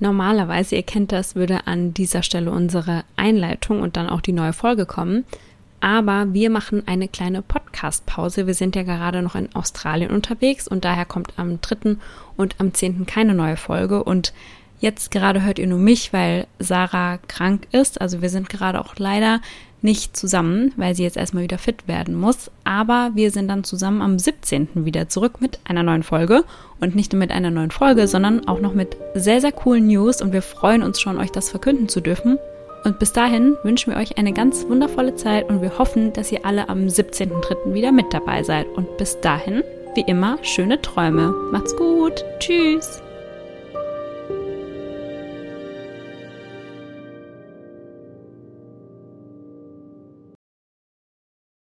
Normalerweise, ihr kennt das, würde an dieser Stelle unsere Einleitung und dann auch die neue Folge kommen. Aber wir machen eine kleine Podcast-Pause. Wir sind ja gerade noch in Australien unterwegs und daher kommt am 3. und am 10. keine neue Folge. Und jetzt gerade hört ihr nur mich, weil Sarah krank ist. Also wir sind gerade auch leider nicht zusammen, weil sie jetzt erstmal wieder fit werden muss. Aber wir sind dann zusammen am 17. wieder zurück mit einer neuen Folge. Und nicht nur mit einer neuen Folge, sondern auch noch mit sehr, sehr coolen News. Und wir freuen uns schon, euch das verkünden zu dürfen. Und bis dahin wünschen wir euch eine ganz wundervolle Zeit und wir hoffen, dass ihr alle am 17.03. wieder mit dabei seid. Und bis dahin, wie immer, schöne Träume. Macht's gut. Tschüss.